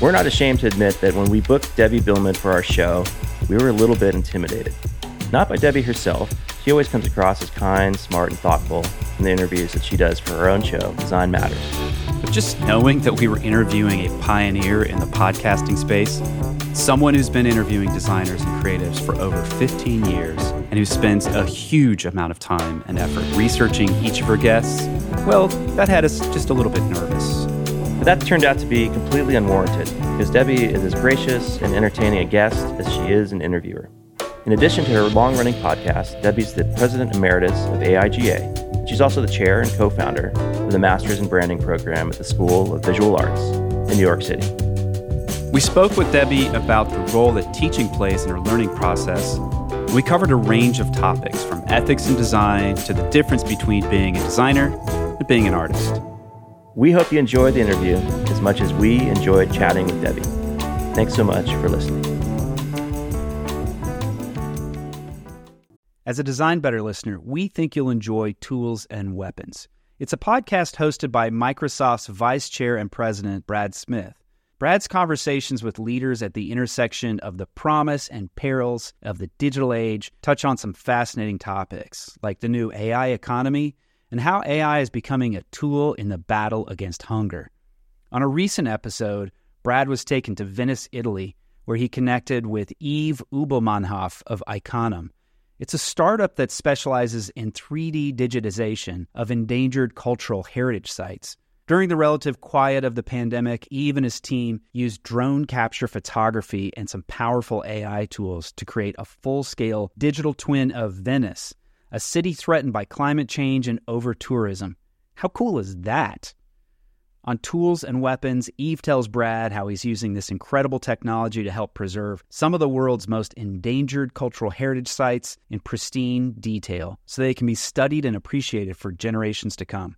We're not ashamed to admit that when we booked Debbie Millman for our show, we were a little bit intimidated. Not by Debbie herself, she always comes across as kind, smart, and thoughtful in the interviews that she does for her own show, Design Matters. But just knowing that we were interviewing a pioneer in the podcasting space, someone who's been interviewing designers and creatives for over 15 years, and who spends a huge amount of time and effort researching each of her guests, well, that had us just a little bit nervous. But that turned out to be completely unwarranted, because Debbie is as gracious and entertaining a guest as she is an interviewer. In addition to her long running podcast, Debbie's the president emeritus of AIGA. She's also the chair and co founder of the Masters in Branding program at the School of Visual Arts in New York City. We spoke with Debbie about the role that teaching plays in her learning process. We covered a range of topics from ethics and design to the difference between being a designer and being an artist. We hope you enjoyed the interview as much as we enjoyed chatting with Debbie. Thanks so much for listening. As a Design Better listener, we think you'll enjoy Tools and Weapons. It's a podcast hosted by Microsoft's Vice Chair and President, Brad Smith. Brad's conversations with leaders at the intersection of the promise and perils of the digital age touch on some fascinating topics, like the new AI economy and how AI is becoming a tool in the battle against hunger. On a recent episode, Brad was taken to Venice, Italy, where he connected with Yves Ubelmannhoff of Iconem. It's a startup that specializes in 3D digitization of endangered cultural heritage sites. During the relative quiet of the pandemic, Yves and his team used drone capture photography and some powerful AI tools to create a full scale digital twin of Venice, a city threatened by climate change and over tourism. How cool is that? On tools and weapons, Yves tells Brad how he's using this incredible technology to help preserve some of the world's most endangered cultural heritage sites in pristine detail so they can be studied and appreciated for generations to come.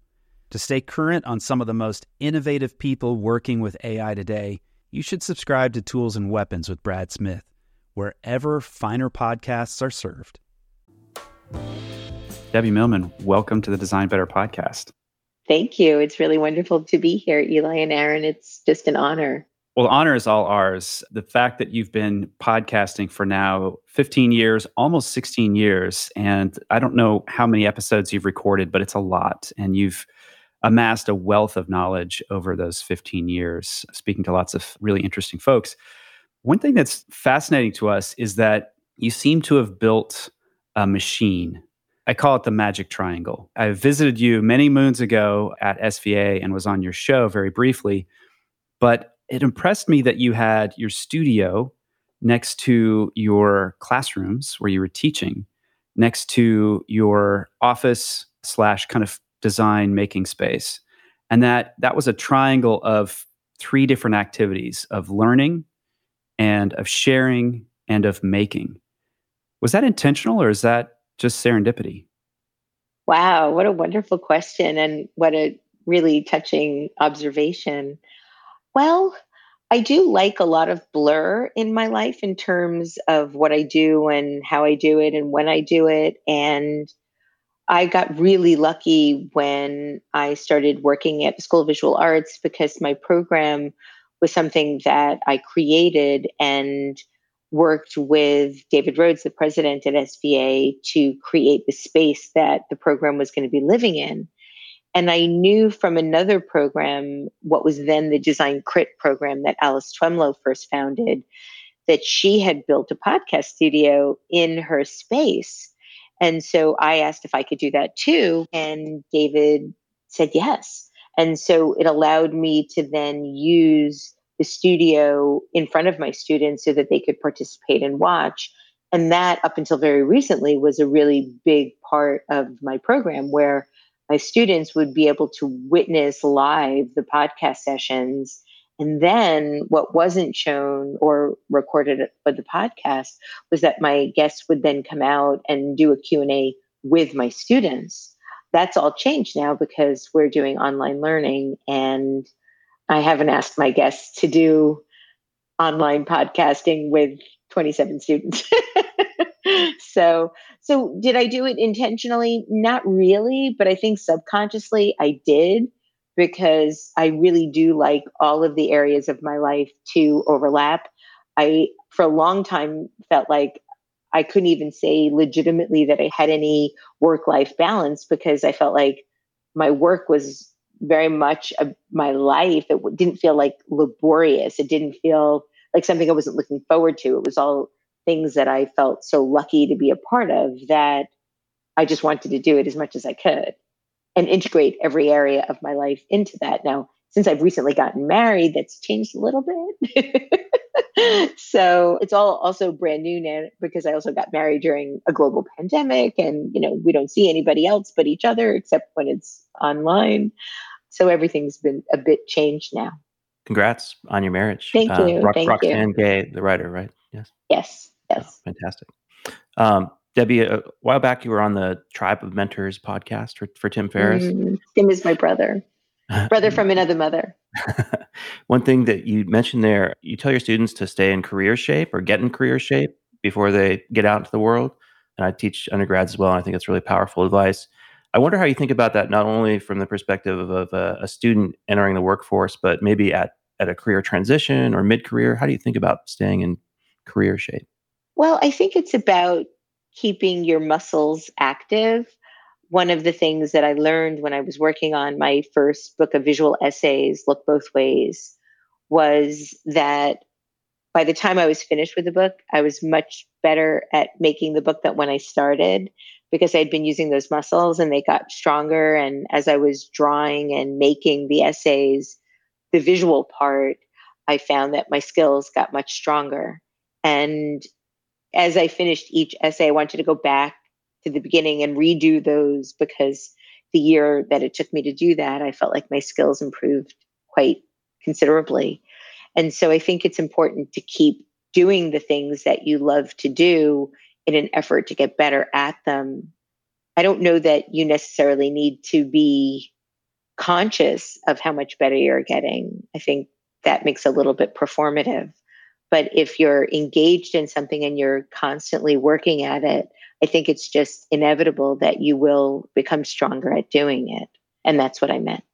To stay current on some of the most innovative people working with AI today, you should subscribe to Tools and Weapons with Brad Smith, wherever finer podcasts are served. Debbie Millman, welcome to the Design Better podcast. Thank you. It's really wonderful to be here, Eli and Aaron. It's just an honor. Well, honor is all ours. The fact that you've been podcasting for now 15 years, almost 16 years, and I don't know how many episodes you've recorded, but it's a lot. And you've amassed a wealth of knowledge over those 15 years, speaking to lots of really interesting folks. One thing that's fascinating to us is that you seem to have built a machine. I call it the magic triangle. I visited you many moons ago at SVA and was on your show very briefly, but it impressed me that you had your studio next to your classrooms where you were teaching, next to your office slash kind of design making space and that that was a triangle of three different activities of learning and of sharing and of making was that intentional or is that just serendipity wow what a wonderful question and what a really touching observation well I do like a lot of blur in my life in terms of what I do and how I do it and when I do it. And I got really lucky when I started working at the School of Visual Arts because my program was something that I created and worked with David Rhodes, the president at SVA, to create the space that the program was going to be living in. And I knew from another program, what was then the Design Crit program that Alice Twemlow first founded, that she had built a podcast studio in her space and so I asked if I could do that too. And David said yes. And so it allowed me to then use the studio in front of my students so that they could participate and watch. And that, up until very recently, was a really big part of my program where my students would be able to witness live the podcast sessions and then what wasn't shown or recorded for the podcast was that my guests would then come out and do a Q&A with my students. That's all changed now because we're doing online learning and I haven't asked my guests to do online podcasting with 27 students. so so did I do it intentionally? Not really, but I think subconsciously I did because I really do like all of the areas of my life to overlap. I, for a long time, felt like I couldn't even say legitimately that I had any work life balance because I felt like my work was very much of my life. It didn't feel like laborious. It didn't feel like something I wasn't looking forward to. It was all things that I felt so lucky to be a part of that I just wanted to do it as much as I could and integrate every area of my life into that. Now, since I've recently gotten married, that's changed a little bit. so it's all also brand new now because I also got married during a global pandemic and you know we don't see anybody else but each other except when it's online. So everything's been a bit changed now. Congrats on your marriage. Thank uh, you. Thank Roxane you. Gay, the writer, right? Yes. Yes. Yes. Oh, fantastic. Um, Debbie, a while back you were on the Tribe of Mentors podcast for, for Tim Ferriss. Mm, Tim is my brother, brother from another mother. One thing that you mentioned there, you tell your students to stay in career shape or get in career shape before they get out into the world. And I teach undergrads as well. And I think it's really powerful advice. I wonder how you think about that, not only from the perspective of, a, a, student entering the workforce, but maybe at, at a career transition or mid career. How do you think about staying in career shape? Well, I think it's about keeping your muscles active. One of the things that I learned when I was working on my first book of visual essays, Look Both Ways, was that by the time I was finished with the book, I was much better at making the book than when I started because I'd been using those muscles and they got stronger. And as I was drawing and making the essays, the visual part, I found that my skills got much stronger. And as I finished each essay, I wanted to go back to the beginning and redo those because the year that it took me to do that, I felt like my skills improved quite considerably. And so I think it's important to keep doing the things that you love to do in an effort to get better at them. I don't know that you necessarily need to be conscious of how much better you're getting. I think that makes a little bit performative. But if you're engaged in something and you're constantly working at it, I think it's just inevitable that you will become stronger at doing it. And that's what I meant.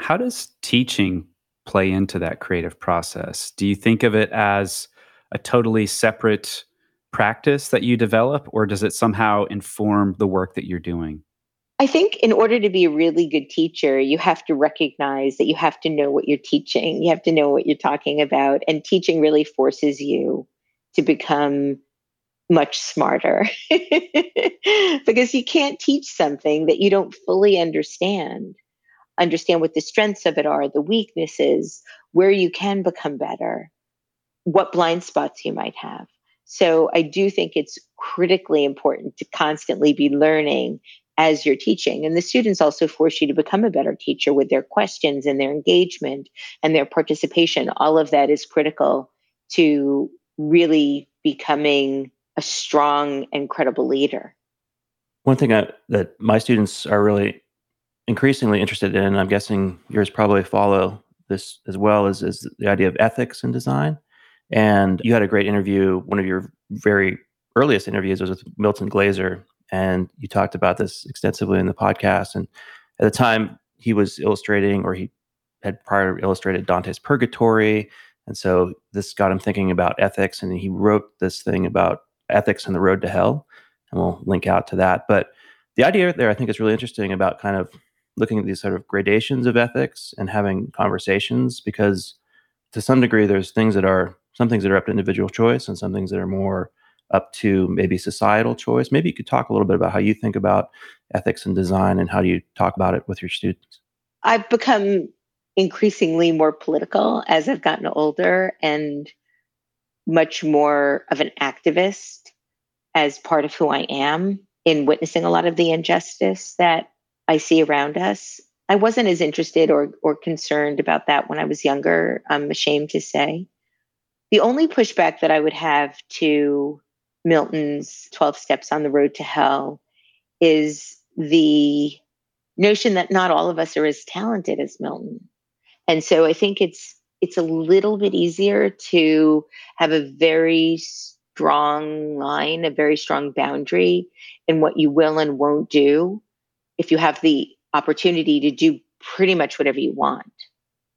How does teaching play into that creative process? Do you think of it as a totally separate practice that you develop, or does it somehow inform the work that you're doing? I think in order to be a really good teacher, you have to recognize that you have to know what you're teaching. You have to know what you're talking about. And teaching really forces you to become much smarter because you can't teach something that you don't fully understand. Understand what the strengths of it are, the weaknesses, where you can become better, what blind spots you might have. So I do think it's critically important to constantly be learning as you're teaching. And the students also force you to become a better teacher with their questions and their engagement and their participation. All of that is critical to really becoming a strong and credible leader. One thing I, that my students are really increasingly interested in, and I'm guessing yours probably follow this as well, is, is the idea of ethics in design. And you had a great interview. One of your very earliest interviews was with Milton Glaser, and you talked about this extensively in the podcast. And at the time, he was illustrating, or he had prior illustrated Dante's Purgatory, and so this got him thinking about ethics, and he wrote this thing about ethics and the road to hell, and we'll link out to that. But the idea there, I think, is really interesting about kind of looking at these sort of gradations of ethics and having conversations, because to some degree, there's things that are some things that are up to individual choice, and some things that are more up to maybe societal choice. Maybe you could talk a little bit about how you think about ethics and design and how do you talk about it with your students? I've become increasingly more political as I've gotten older and much more of an activist as part of who I am in witnessing a lot of the injustice that I see around us. I wasn't as interested or or concerned about that when I was younger, I'm ashamed to say. The only pushback that I would have to Milton's 12 Steps on the Road to Hell is the notion that not all of us are as talented as Milton. And so I think it's it's a little bit easier to have a very strong line, a very strong boundary in what you will and won't do if you have the opportunity to do pretty much whatever you want.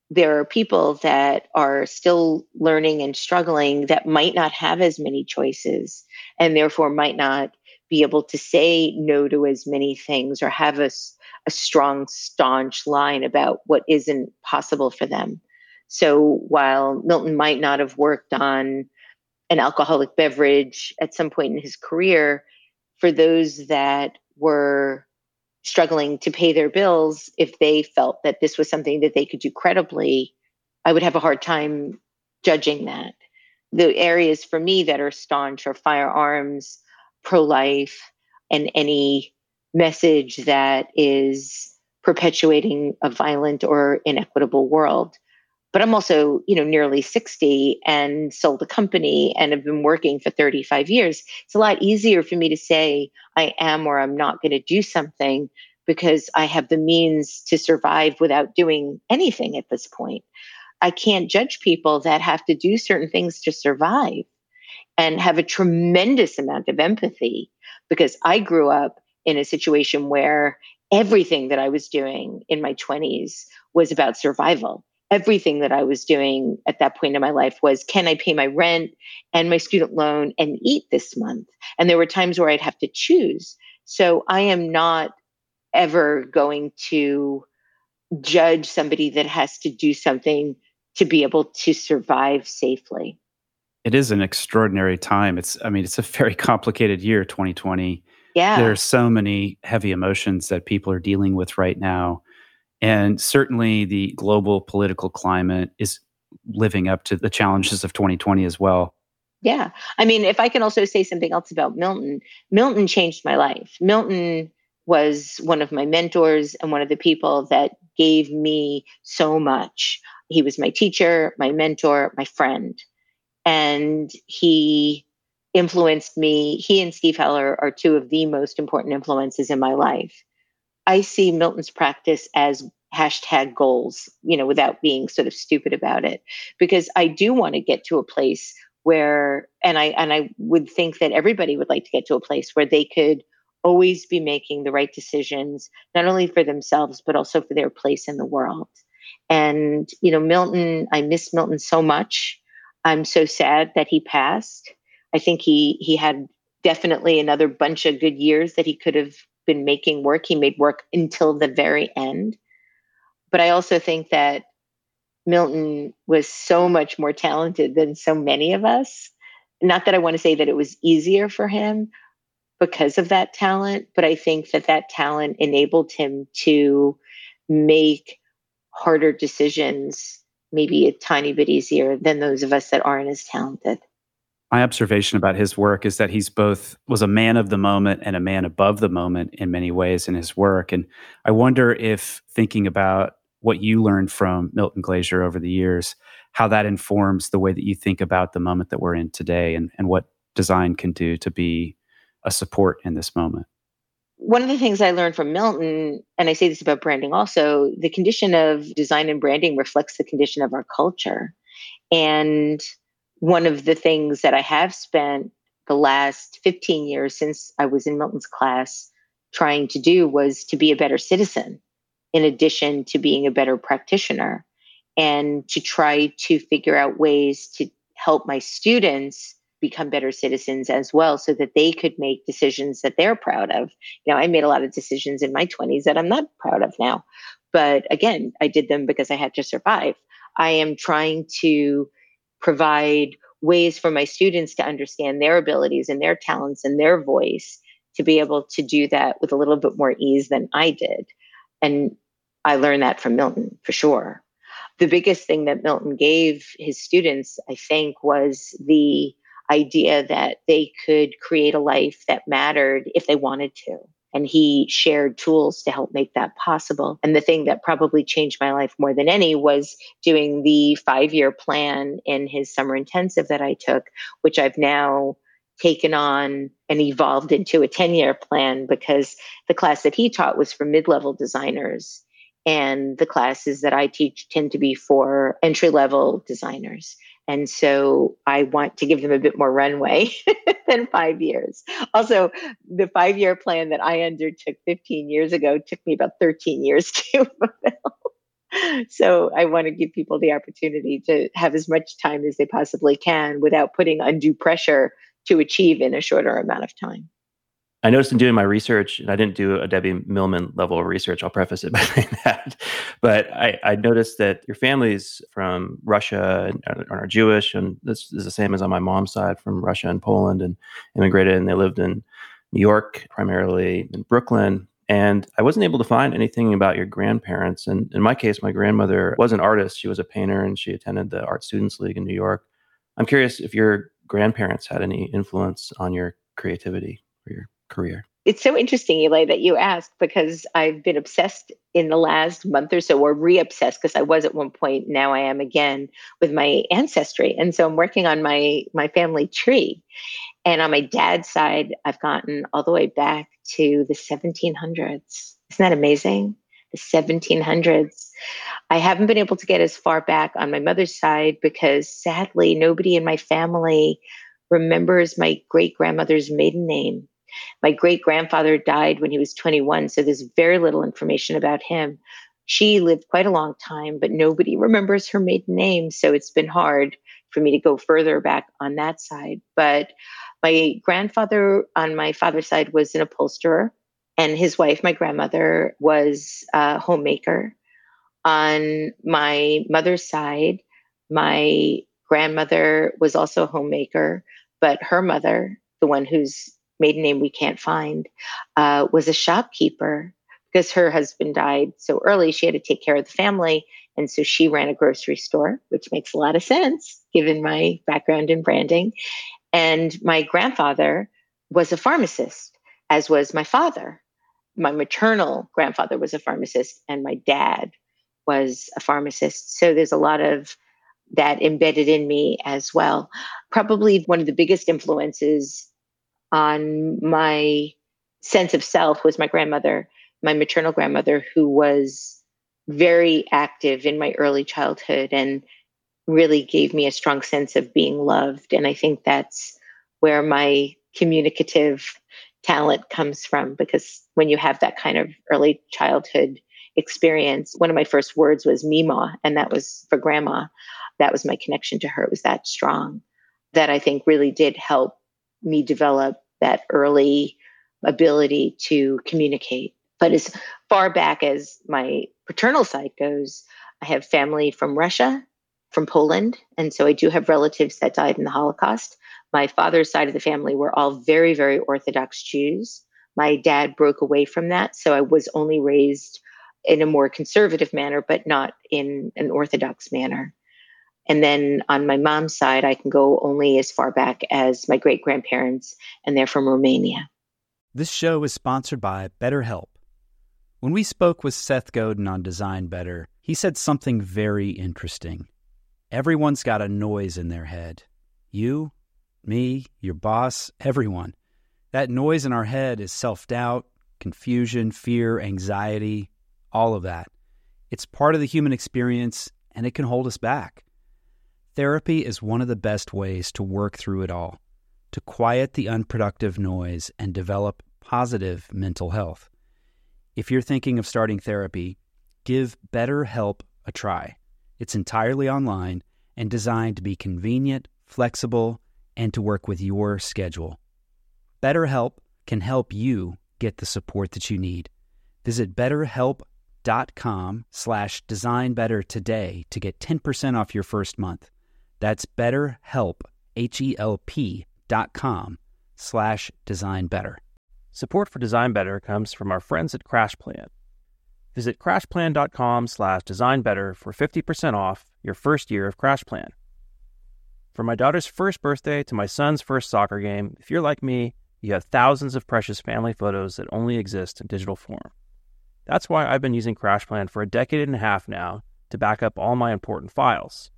There are people that are still learning and struggling that might not have as many choices and therefore might not be able to say no to as many things or have a, a strong, staunch line about what isn't possible for them. So while Milton might not have worked on an alcoholic beverage at some point in his career, for those that were struggling to pay their bills, if they felt that this was something that they could do credibly, I would have a hard time judging that. The areas for me that are staunch are firearms, pro life, and any message that is perpetuating a violent or inequitable world but I'm also, you know, nearly 60 and sold a company and have been working for 35 years. It's a lot easier for me to say I am or I'm not going to do something because I have the means to survive without doing anything at this point. I can't judge people that have to do certain things to survive and have a tremendous amount of empathy because I grew up in a situation where everything that I was doing in my 20s was about survival everything that I was doing at that point in my life was can I pay my rent and my student loan and eat this month? And there were times where I'd have to choose. So I am not ever going to judge somebody that has to do something to be able to survive safely. It is an extraordinary time. It's I mean it's a very complicated year 2020. Yeah. There are so many heavy emotions that people are dealing with right now and certainly the global political climate is living up to the challenges of 2020 as well. Yeah. I mean, if I can also say something else about Milton, Milton changed my life. Milton was one of my mentors and one of the people that gave me so much. He was my teacher, my mentor, my friend. And he influenced me. He and Steve Heller are two of the most important influences in my life. I see Milton's practice as hashtag goals, you know, without being sort of stupid about it, because I do want to get to a place where, and I and I would think that everybody would like to get to a place where they could always be making the right decisions, not only for themselves but also for their place in the world. And you know, Milton, I miss Milton so much. I'm so sad that he passed. I think he he had definitely another bunch of good years that he could have been making work. He made work until the very end. But I also think that Milton was so much more talented than so many of us. Not that I want to say that it was easier for him because of that talent, but I think that that talent enabled him to make harder decisions maybe a tiny bit easier than those of us that aren't as talented my observation about his work is that he's both was a man of the moment and a man above the moment in many ways in his work and i wonder if thinking about what you learned from milton glaser over the years how that informs the way that you think about the moment that we're in today and, and what design can do to be a support in this moment one of the things I learned from Milton, and I say this about branding also, the condition of design and branding reflects the condition of our culture. And one of the things that I have spent the last 15 years since I was in Milton's class trying to do was to be a better citizen, in addition to being a better practitioner, and to try to figure out ways to help my students become better citizens as well so that they could make decisions that they're proud of. You know, I made a lot of decisions in my 20s that I'm not proud of now. But again, I did them because I had to survive. I am trying to provide ways for my students to understand their abilities and their talents and their voice to be able to do that with a little bit more ease than I did. And I learned that from Milton for sure. The biggest thing that Milton gave his students, I think, was the idea that they could create a life that mattered if they wanted to and he shared tools to help make that possible. And the thing that probably changed my life more than any was doing the five year plan in his summer intensive that I took, which I've now taken on and evolved into a 10 year plan because the class that he taught was for mid level designers. And the classes that I teach tend to be for entry level designers. And so I want to give them a bit more runway than five years. Also, the five year plan that I undertook 15 years ago took me about 13 years to fulfill. so I want to give people the opportunity to have as much time as they possibly can without putting undue pressure to achieve in a shorter amount of time. I noticed in doing my research, and I didn't do a Debbie Millman level of research, I'll preface it by saying that, but I, I noticed that your family's from Russia and, are Jewish, and this is the same as on my mom's side from Russia and Poland, and immigrated, and they lived in New York, primarily in Brooklyn. And I wasn't able to find anything about your grandparents. And in my case, my grandmother was an artist. She was a painter and she attended the Art Students League in New York. I'm curious if your grandparents had any influence on your creativity or your career. It's so interesting, Eli, that you asked because I've been obsessed in the last month or so, or re obsessed because I was at one point, now I am again with my ancestry. And so I'm working on my my family tree. And on my dad's side, I've gotten all the way back to the 1700s. Isn't that amazing? The 1700s. I haven't been able to get as far back on my mother's side because sadly, nobody in my family remembers my great grandmother's maiden name. My great grandfather died when he was 21, so there's very little information about him. She lived quite a long time, but nobody remembers her maiden name, so it's been hard for me to go further back on that side. But my grandfather on my father's side was an upholsterer, and his wife, my grandmother, was a homemaker. On my mother's side, my grandmother was also a homemaker, but her mother, the one whose maiden name we can't find, uh, was a shopkeeper because her husband died so early. She had to take care of the family. And so she ran a grocery store, which makes a lot of sense given my background in branding. And my grandfather was a pharmacist, as was my father. My maternal grandfather was a pharmacist, and my dad was a pharmacist. So there's a lot of that embedded in me as well. Probably one of the biggest influences on my sense of self was my grandmother, my maternal grandmother, who was very active in my early childhood and really gave me a strong sense of being loved. And I think that's where my communicative talent comes from because when you have that kind of early childhood experience, one of my first words was Mima, and that was for grandma. That was my connection to her. It was that strong that I think really did help me develop that early ability to communicate. But as far back as my paternal side goes, I have family from Russia, from Poland. And so I do have relatives that died in the Holocaust. My father's side of the family were all very, very Orthodox Jews. My dad broke away from that. So I was only raised in a more conservative manner, but not in an Orthodox manner. And then on my mom's side, I can go only as far back as my great grandparents, and they're from Romania. This show is sponsored by BetterHelp. When we spoke with Seth Godin on Design Better, he said something very interesting. Everyone's got a noise in their head. You, me, your boss, everyone. That noise in our head is self doubt, confusion, fear, anxiety, all of that. It's part of the human experience and it can hold us back. Therapy is one of the best ways to work through it all, to quiet the unproductive noise and develop positive mental health. If you're thinking of starting therapy, give BetterHelp a try. It's entirely online and designed to be convenient, flexible, and to work with your schedule. BetterHelp can help you get the support that you need. Visit betterhelp.com slash designbetter today to get 10% off your first month. That's betterhelp, H-E-L-P dot com slash design better. Support for Design Better comes from our friends at CrashPlan. Visit crashplan.com slash design better for 50% off your first year of CrashPlan. From my daughter's first birthday to my son's first soccer game, if you're like me, you have thousands of precious family photos that only exist in digital form. That's why I've been using CrashPlan for a decade and a half now to back up all my important files.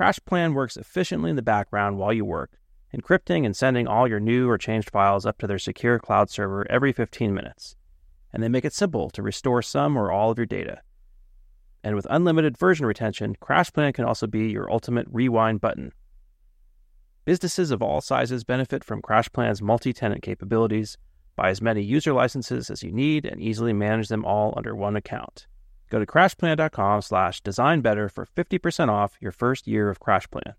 CrashPlan works efficiently in the background while you work, encrypting and sending all your new or changed files up to their secure cloud server every 15 minutes. And they make it simple to restore some or all of your data. And with unlimited version retention, CrashPlan can also be your ultimate rewind button. Businesses of all sizes benefit from CrashPlan's multi tenant capabilities. Buy as many user licenses as you need and easily manage them all under one account. Go to crashplan.com slash designbetter for 50% off your first year of CrashPlan.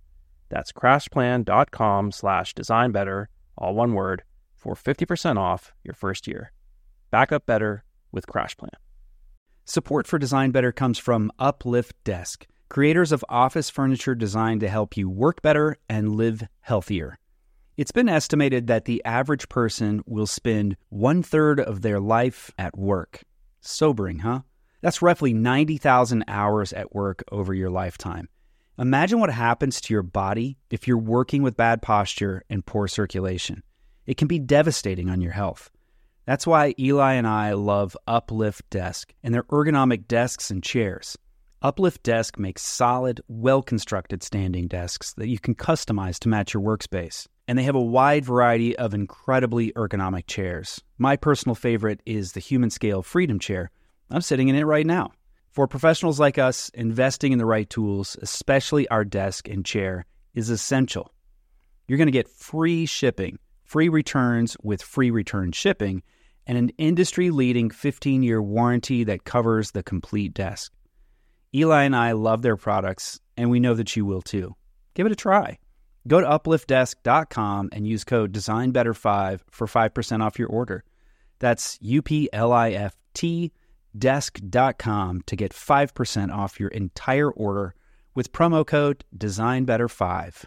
That's crashplan.com slash designbetter, all one word, for 50% off your first year. Backup better with CrashPlan. Support for Design Better comes from Uplift Desk, creators of office furniture designed to help you work better and live healthier. It's been estimated that the average person will spend one third of their life at work. Sobering, huh? That's roughly 90,000 hours at work over your lifetime. Imagine what happens to your body if you're working with bad posture and poor circulation. It can be devastating on your health. That's why Eli and I love Uplift Desk and their ergonomic desks and chairs. Uplift Desk makes solid, well constructed standing desks that you can customize to match your workspace. And they have a wide variety of incredibly ergonomic chairs. My personal favorite is the Humanscale Freedom Chair I'm sitting in it right now. For professionals like us, investing in the right tools, especially our desk and chair, is essential. You're going to get free shipping, free returns with free return shipping, and an industry leading 15 year warranty that covers the complete desk. Eli and I love their products, and we know that you will too. Give it a try. Go to upliftdesk.com and use code DesignBetter5 for 5% off your order. That's U P L I F T desk.com to get 5% off your entire order with promo code DesignBetter5.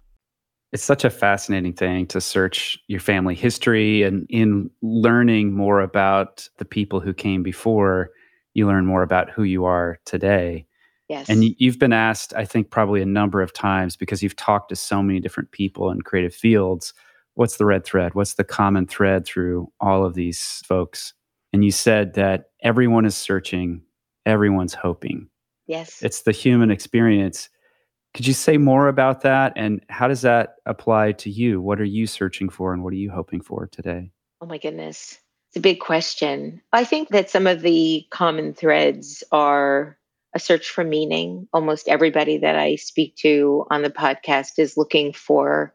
It's such a fascinating thing to search your family history and in learning more about the people who came before, you learn more about who you are today. Yes. And you've been asked, I think, probably a number of times because you've talked to so many different people in creative fields. What's the red thread? What's the common thread through all of these folks? And you said that everyone is searching, everyone's hoping. Yes. It's the human experience. Could you say more about that? And how does that apply to you? What are you searching for and what are you hoping for today? Oh my goodness. It's a big question. I think that some of the common threads are a search for meaning. Almost everybody that I speak to on the podcast is looking for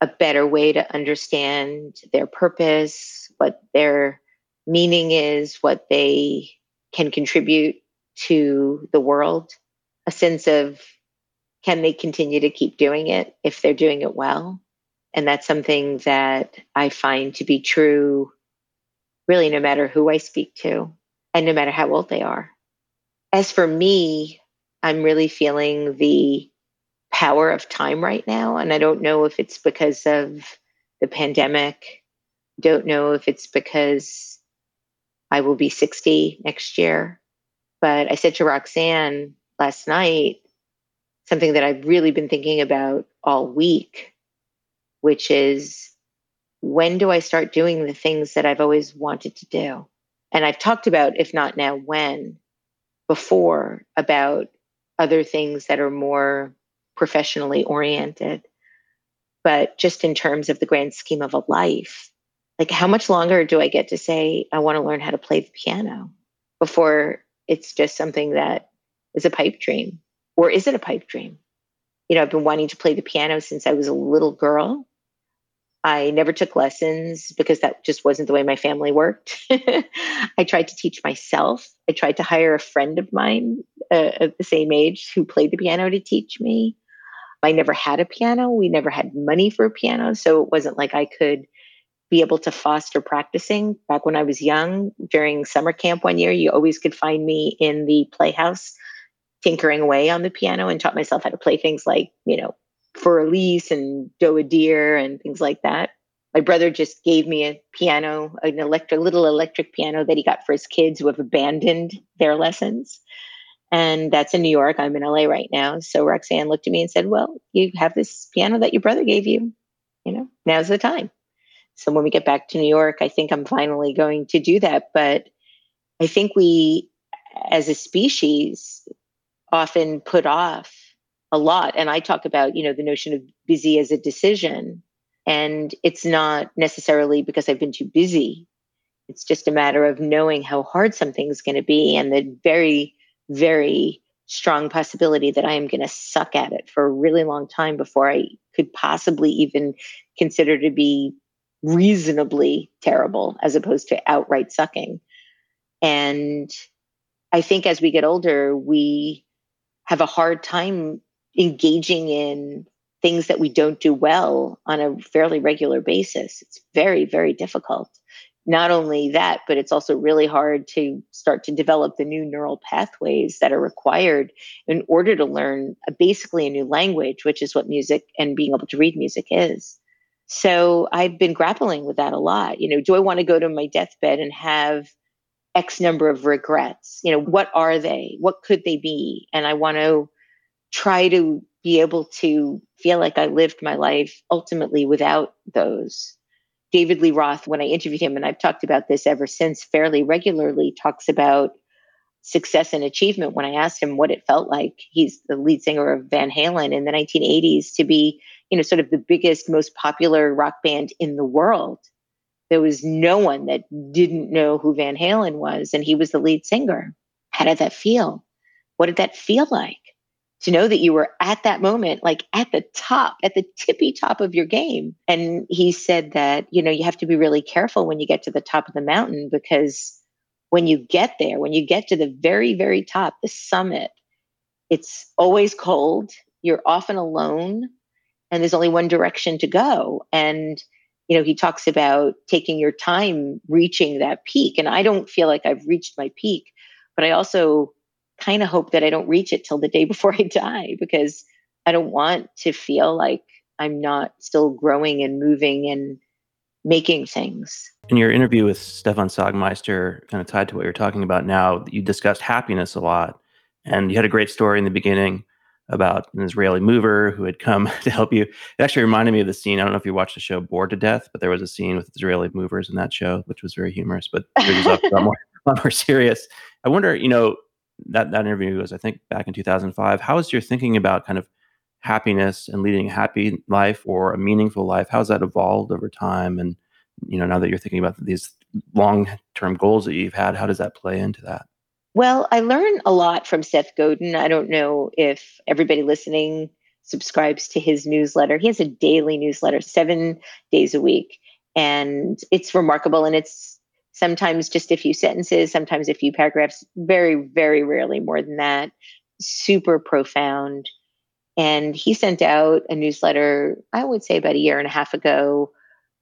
a better way to understand their purpose, what their meaning is, what they can contribute to the world, a sense of can they continue to keep doing it if they're doing it well? And that's something that I find to be true really no matter who I speak to and no matter how old they are. As for me, I'm really feeling the power of time right now. And I don't know if it's because of the pandemic, don't know if it's because I will be 60 next year. But I said to Roxane last night something that I've really been thinking about all week, which is when do I start doing the things that I've always wanted to do? And I've talked about, if not now, when, before, about other things that are more professionally oriented. But just in terms of the grand scheme of a life, like how much longer do I get to say I want to learn how to play the piano before it's just something that is a pipe dream? Or is it a pipe dream? You know, I've been wanting to play the piano since I was a little girl. I never took lessons because that just wasn't the way my family worked. I tried to teach myself. I tried to hire a friend of mine uh, the same age who played the piano to teach me. I never had a piano. We never had money for a piano. So it wasn't like I could be able to foster practicing. Back when I was young, during summer camp one year, you always could find me in the playhouse tinkering away on the piano and taught myself how to play things like, you know, Für Elise and Do a Deer and things like that. My brother just gave me a piano, an electric, little electric piano that he got for his kids who have abandoned their lessons. And that's in New York. I'm in LA right now. So Roxane looked at me and said, Well, you have this piano that your brother gave you. You know, now's the time. So when we get back to New York, I think I'm finally going to do that. But I think we, as a species, often put off a lot. And I talk about, you know, the notion of busy as a decision. And it's not necessarily because I've been too busy. It's just a matter of knowing how hard something's going to be and the very, very strong possibility that I am going to suck at it for a really long time before I could possibly even consider to be reasonably terrible as opposed to outright sucking. And I think as we get older, we have a hard time engaging in things that we don't do well on a fairly regular basis. It's very, very difficult. Not only that, but it's also really hard to start to develop the new neural pathways that are required in order to learn a, basically a new language, which is what music and being able to read music is. So I've been grappling with that a lot. You know, do I want to go to my deathbed and have X number of regrets? You know, what are they? What could they be? And I want to try to be able to feel like I lived my life ultimately without those. David Lee Roth, when I interviewed him, and I've talked about this ever since fairly regularly, talks about success and achievement. When I asked him what it felt like, he's the lead singer of Van Halen in the 1980s, to be, you know, sort of the biggest, most popular rock band in the world. There was no one that didn't know who Van Halen was, and he was the lead singer. How did that feel? What did that feel like? to know that you were at that moment, like at the top, at the tippy top of your game. And he said that, you know, you have to be really careful when you get to the top of the mountain because when you get there, when you get to the very, very top, the summit, it's always cold. You're often alone and there's only one direction to go. And, you know, he talks about taking your time reaching that peak. And I don't feel like I've reached my peak, but I also kind of hope that I don't reach it till the day before I die because I don't want to feel like I'm not still growing and moving and making things. In your interview with Stefan Sagmeister, kind of tied to what you're talking about now, you discussed happiness a lot. And you had a great story in the beginning about an Israeli mover who had come to help you. It actually reminded me of the scene. I don't know if you watched the show Bored to Death, but there was a scene with Israeli movers in that show, which was very humorous, but it was a lot more, lot more serious. I wonder, you know, that that interview was I think back in 2005. How is your thinking about kind of happiness and leading a happy life or a meaningful life? How's that evolved over time? And you know, now that you're thinking about these long term goals that you've had, how does that play into that? Well, I learn a lot from Seth Godin. I don't know if everybody listening subscribes to his newsletter. He has a daily newsletter, seven days a week. And it's remarkable. And it's sometimes just a few sentences, sometimes a few paragraphs, very, very rarely more than that. Super profound. And he sent out a newsletter, I would say about a year and a half ago,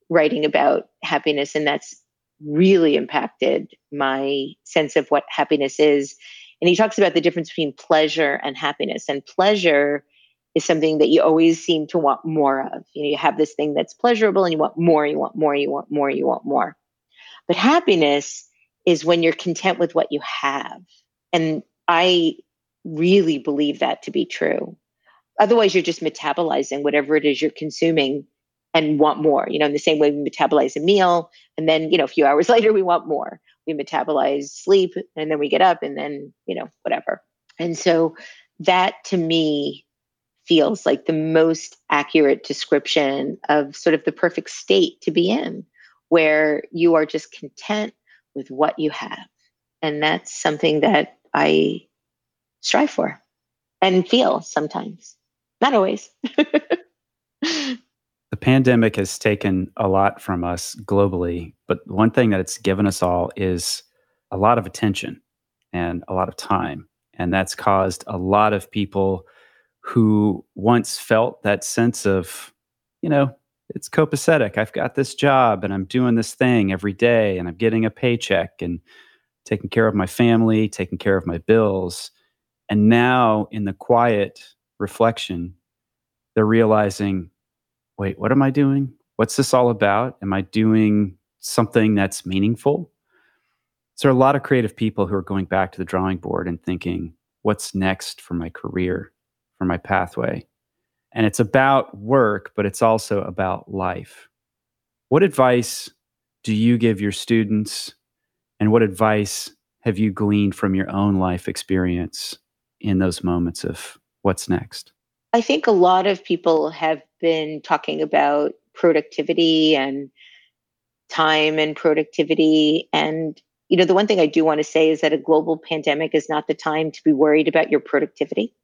writing about happiness. And that's really impacted my sense of what happiness is. And he talks about the difference between pleasure and happiness. And pleasure is something that you always seem to want more of. You know, you have this thing that's pleasurable and you want more, you want more, you want more, you want more. But happiness is when you're content with what you have. And I really believe that to be true. Otherwise, you're just metabolizing whatever it is you're consuming and want more. You know, in the same way we metabolize a meal, and then, you know, a few hours later, we want more. We metabolize sleep, and then we get up, and then, you know, whatever. And so that to me feels like the most accurate description of sort of the perfect state to be in where you are just content with what you have. And that's something that I strive for and feel sometimes, not always. pandemic has taken a lot from us globally, but one thing that it's given us all is a lot of attention and a lot of time. And that's caused a lot of people who once felt that sense of, you know, it's copacetic. I've got this job and I'm doing this thing every day and I'm getting a paycheck and taking care of my family, taking care of my bills. And now, in the quiet reflection, they're realizing wait, what am I doing? What's this all about? Am I doing something that's meaningful? So, there are a lot of creative people who are going back to the drawing board and thinking, what's next for my career, for my pathway? And it's about work, but it's also about life. What advice do you give your students? And what advice have you gleaned from your own life experience in those moments of what's next? I think a lot of people have been talking about productivity and time and productivity. And, you know, the one thing I do want to say is that a global pandemic is not the time to be worried about your productivity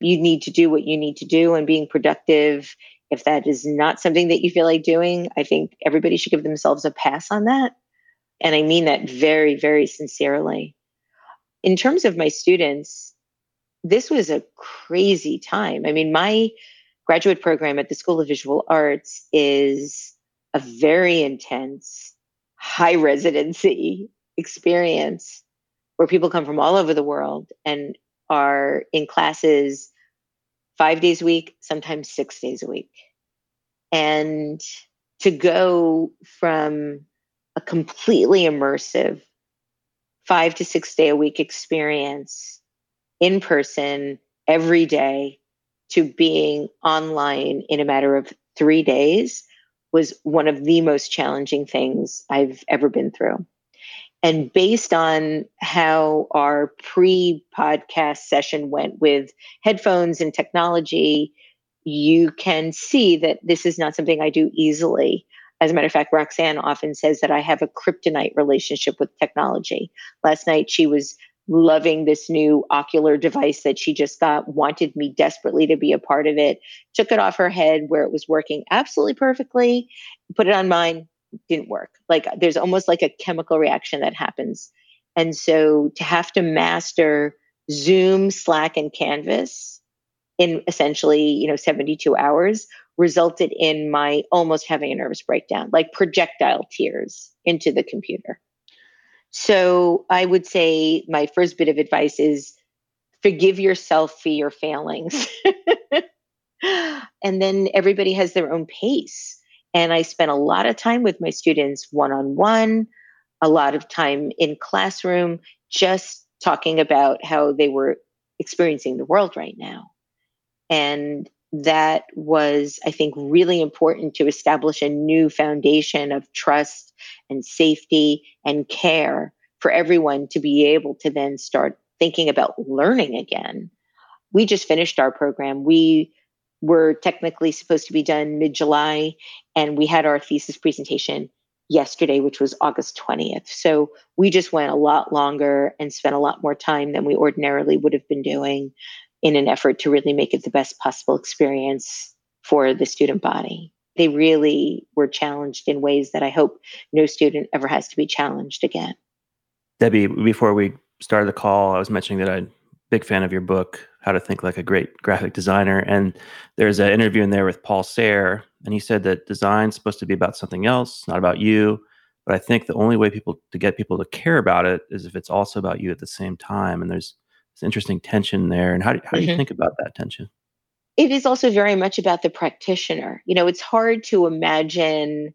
you need to do what you need to do and being productive if that is not something that you feel like doing i think everybody should give themselves a pass on that and i mean that very very sincerely In terms of my students, this was a crazy time. I mean, my graduate program at the School of Visual Arts is a very intense, high residency experience where people come from all over the world and are in classes five days a week, sometimes six days a week. And to go from a completely immersive five to six day a week experience in person every day to being online in a matter of three days was one of the most challenging things I've ever been through. And based on how our pre podcast session went with headphones and technology, you can see that this is not something I do easily. As a matter of fact, Roxane often says that I have a kryptonite relationship with technology. Last night, she was loving this new ocular device that she just got, wanted me desperately to be a part of it, took it off her head where it was working absolutely perfectly, put it on mine, didn't work. Like there's almost like a chemical reaction that happens. And so to have to master Zoom, Slack, and Canvas in essentially, you know, 72 hours resulted in my almost having a nervous breakdown, like projectile tears into the computer. So I would say my first bit of advice is forgive yourself for your failings. and then everybody has their own pace. And I spent a lot of time with my students one on one, a lot of time in classroom, just talking about how they were experiencing the world right now. And that was, I think, really important to establish a new foundation of trust and safety and care for everyone to be able to then start thinking about learning again. We just finished our program. We were technically supposed to be done mid July, and we had our thesis presentation yesterday, which was August 20th. So we just went a lot longer and spent a lot more time than we ordinarily would have been doing in an effort to really make it the best possible experience for the student body. They really were challenged in ways that I hope no student ever has to be challenged again. Debbie, before we started the call, I was mentioning that I'm a big fan of your book, How to Think Like a Great Graphic Designer. And there's an interview in there with Paul Sahre, and he said that design's supposed to be about something else, not about you. But I think the only way people to get people to care about it is if it's also about you at the same time. And there's this interesting tension there. And how do, how do mm-hmm. you think about that tension? It is also very much about the practitioner. You know, it's hard to imagine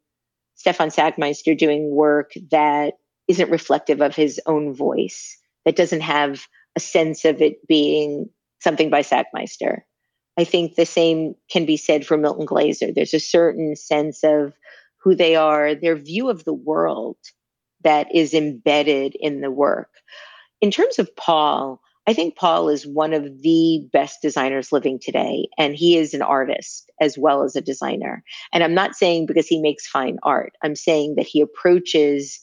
Stefan Sagmeister doing work that isn't reflective of his own voice, that doesn't have a sense of it being something by Sagmeister. I think the same can be said for Milton Glaser. There's a certain sense of who they are, their view of the world that is embedded in the work. In terms of Paul, I think Paul is one of the best designers living today, and he is an artist as well as a designer. And I'm not saying because he makes fine art, I'm saying that he approaches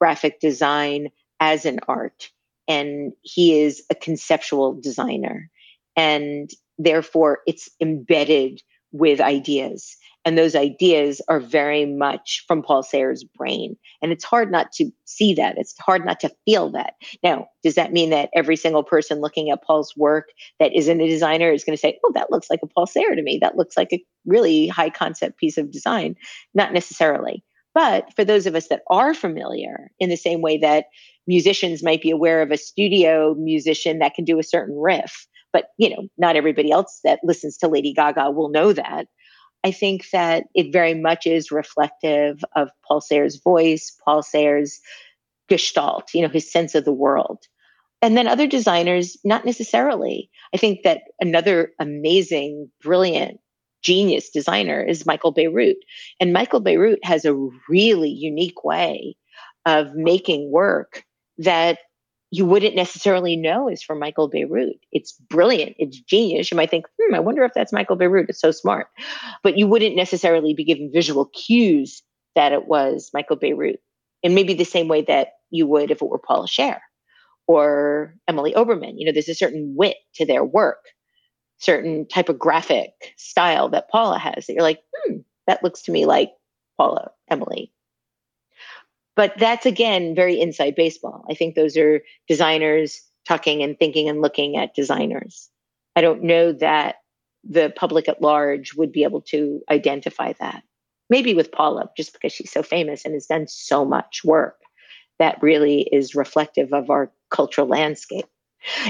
graphic design as an art, and he is a conceptual designer. And therefore, it's embedded with ideas. And those ideas are very much from Paul Sahre's brain. And it's hard not to see that. It's hard not to feel that. Now, does that mean that every single person looking at Paul's work that isn't a designer is going to say, oh, that looks like a Paul Sahre to me? That looks like a really high concept piece of design? Not necessarily. But for those of us that are familiar, in the same way that musicians might be aware of a studio musician that can do a certain riff, but you know, not everybody else that listens to Lady Gaga will know that. I think that it very much is reflective of Paul Sahre's voice, Paul Sahre's gestalt, you know, his sense of the world. And then other designers, not necessarily. I think that another amazing, brilliant genius designer is Michael Bierut. And Michael Bierut has a really unique way of making work that you wouldn't necessarily know is from Michael Bierut. It's brilliant. It's genius. You might think, hmm, I wonder if that's Michael Bierut. It's so smart. But you wouldn't necessarily be given visual cues that it was Michael Bierut. And maybe the same way that you would if it were Paula Scher or Emily Oberman. You know, there's a certain wit to their work, certain typographic style that Paula has that you're like, hmm, that looks to me like Paula, Emily, but that's again very inside baseball. I think those are designers talking and thinking and looking at designers. I don't know that the public at large would be able to identify that. Maybe with Paula, just because she's so famous and has done so much work that really is reflective of our cultural landscape.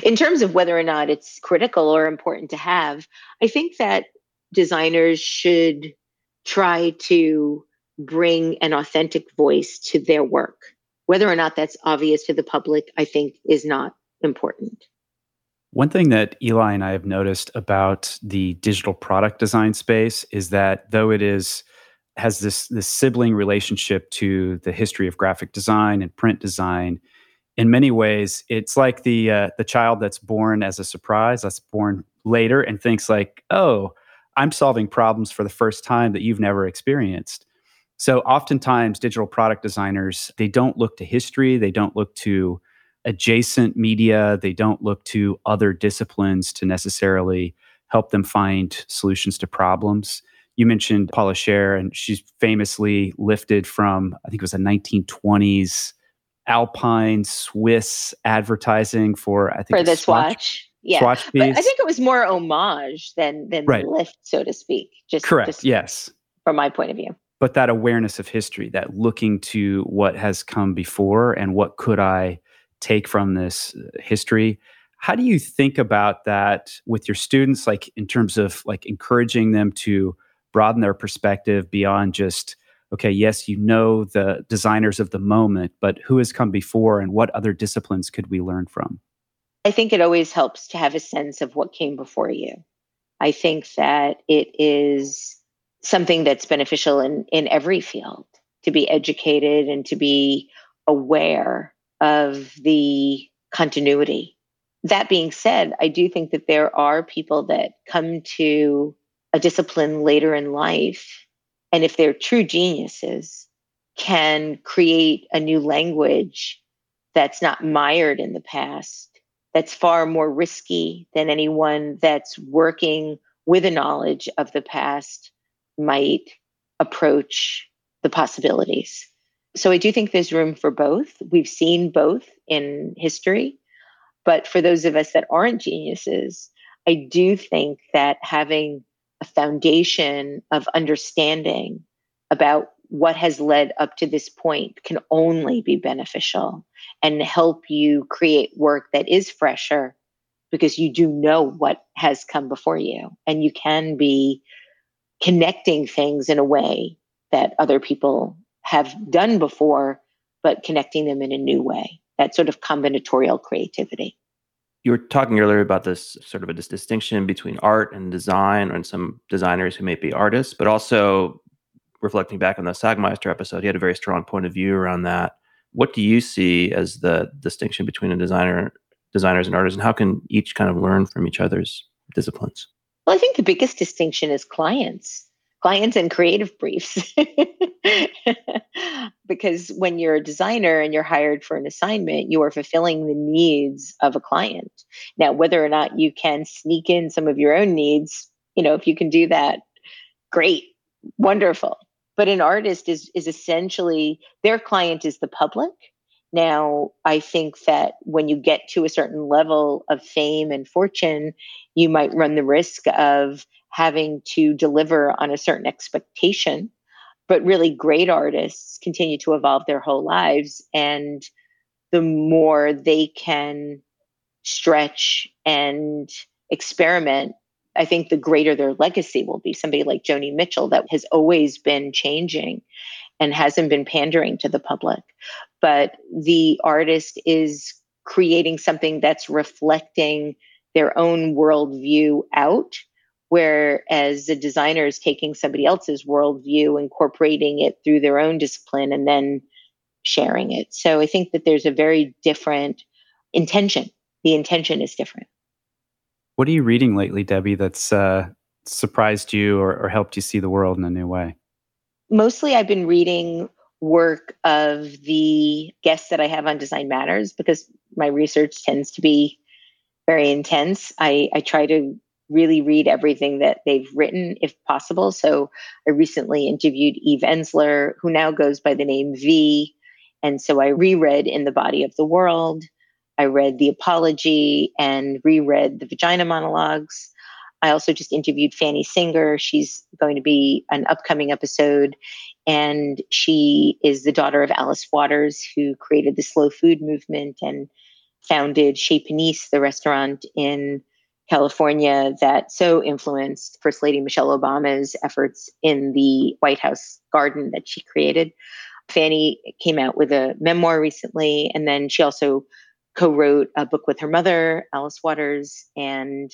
In terms of whether or not it's critical or important to have, I think that designers should try to bring an authentic voice to their work. Whether or not that's obvious to the public, I think is not important. One thing that Eli and I have noticed about the digital product design space is that though it is has this this sibling relationship to the history of graphic design and print design, in many ways it's like the uh, the child that's born as a surprise, that's born later and thinks like, "Oh, I'm solving problems for the first time that you've never experienced." So oftentimes digital product designers, they don't look to history, they don't look to adjacent media. They don't look to other disciplines to necessarily help them find solutions to problems. You mentioned Paula Scher, and she's famously lifted from, I think it was a 1920s Alpine Swiss advertising for, I think, for the Swatch. Swatch yeah, Swatch piece. But I think it was more homage than than right. lift, so to speak. Just correct. Just yes, from my point of view. But that awareness of history, that looking to what has come before and what could I take from this uh, history how do you think about that with your students like in terms of like encouraging them to broaden their perspective beyond just okay yes you know the designers of the moment but who has come before and what other disciplines could we learn from? I think it always helps to have a sense of what came before you. I think that it is something that's beneficial in in every field to be educated and to be aware of the continuity. That being said, I do think that there are people that come to a discipline later in life, and if they're true geniuses, can create a new language that's not mired in the past, that's far more risky than anyone that's working with a knowledge of the past might approach the possibilities. So I do think there's room for both. We've seen both in history. But for those of us that aren't geniuses, I do think that having a foundation of understanding about what has led up to this point can only be beneficial and help you create work that is fresher because you do know what has come before you and you can be connecting things in a way that other people have done before, but connecting them in a new way. That sort of combinatorial creativity. You were talking earlier about this sort of a distinction between art and design, and some designers who may be artists, but also reflecting back on the Sagmeister episode, he had a very strong point of view around that. What do you see as the distinction between a designer, designers, and artists, and how can each kind of learn from each other's disciplines? Well, I think the biggest distinction is clients clients and creative briefs. because when you're a designer and you're hired for an assignment, you are fulfilling the needs of a client. Now, whether or not you can sneak in some of your own needs, you know, if you can do that, great, wonderful. But an artist is is essentially their client is the public. Now, I think that when you get to a certain level of fame and fortune, you might run the risk of having to deliver on a certain expectation. But really, great artists continue to evolve their whole lives. And the more they can stretch and experiment, I think the greater their legacy will be. Somebody like Joni Mitchell, that has always been changing and hasn't been pandering to the public. But the artist is creating something that's reflecting their own worldview out Whereas the designer is taking somebody else's worldview, incorporating it through their own discipline, and then sharing it. So I think that there's a very different intention. The intention is different. What are you reading lately, Debbie, that's uh, surprised you or, or helped you see the world in a new way? Mostly, I've been reading work of the guests that I have on Design Matters because my research tends to be very intense. I, I try to really read everything that they've written if possible. So I recently interviewed Eve Ensler, who now goes by the name V. And so I reread In the Body of the World. I read The Apology and reread the Vagina Monologues. I also just interviewed Fanny Singer. She's going to be an upcoming episode. And she is the daughter of Alice Waters, who created the slow food movement and founded Chez Panisse, the restaurant in California that so influenced First Lady Michelle Obama's efforts in the White House garden that she created. Fanny came out with a memoir recently, and then she also co wrote a book with her mother, Alice Waters, and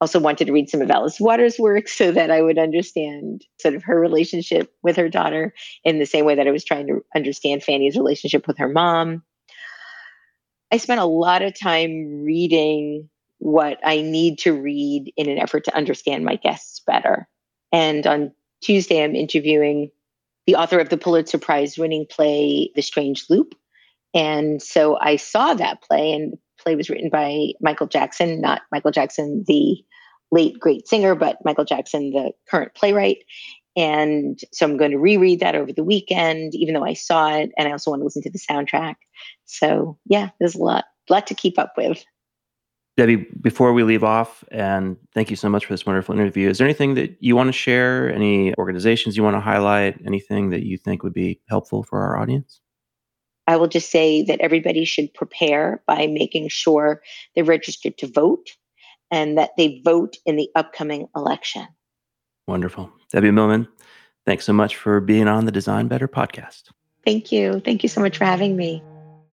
also wanted to read some of Alice Waters' work so that I would understand sort of her relationship with her daughter in the same way that I was trying to understand Fanny's relationship with her mom. I spent a lot of time reading what I need to read in an effort to understand my guests better. And on Tuesday, I'm interviewing the author of the Pulitzer Prize winning play, The Strange Loop. And so I saw that play, and play was written by Michael Jackson, not Michael Jackson, the late great singer, but Michael Jackson, the current playwright. And so I'm going to reread that over the weekend, even though I saw it. And I also want to listen to the soundtrack. So yeah, there's a lot, lot to keep up with. Debbie, before we leave off, and thank you so much for this wonderful interview, is there anything that you want to share? Any organizations you want to highlight? Anything that you think would be helpful for our audience? I will just say that everybody should prepare by making sure they're registered to vote and that they vote in the upcoming election. Wonderful. Debbie Millman, thanks so much for being on the Design Better podcast. Thank you. Thank you so much for having me.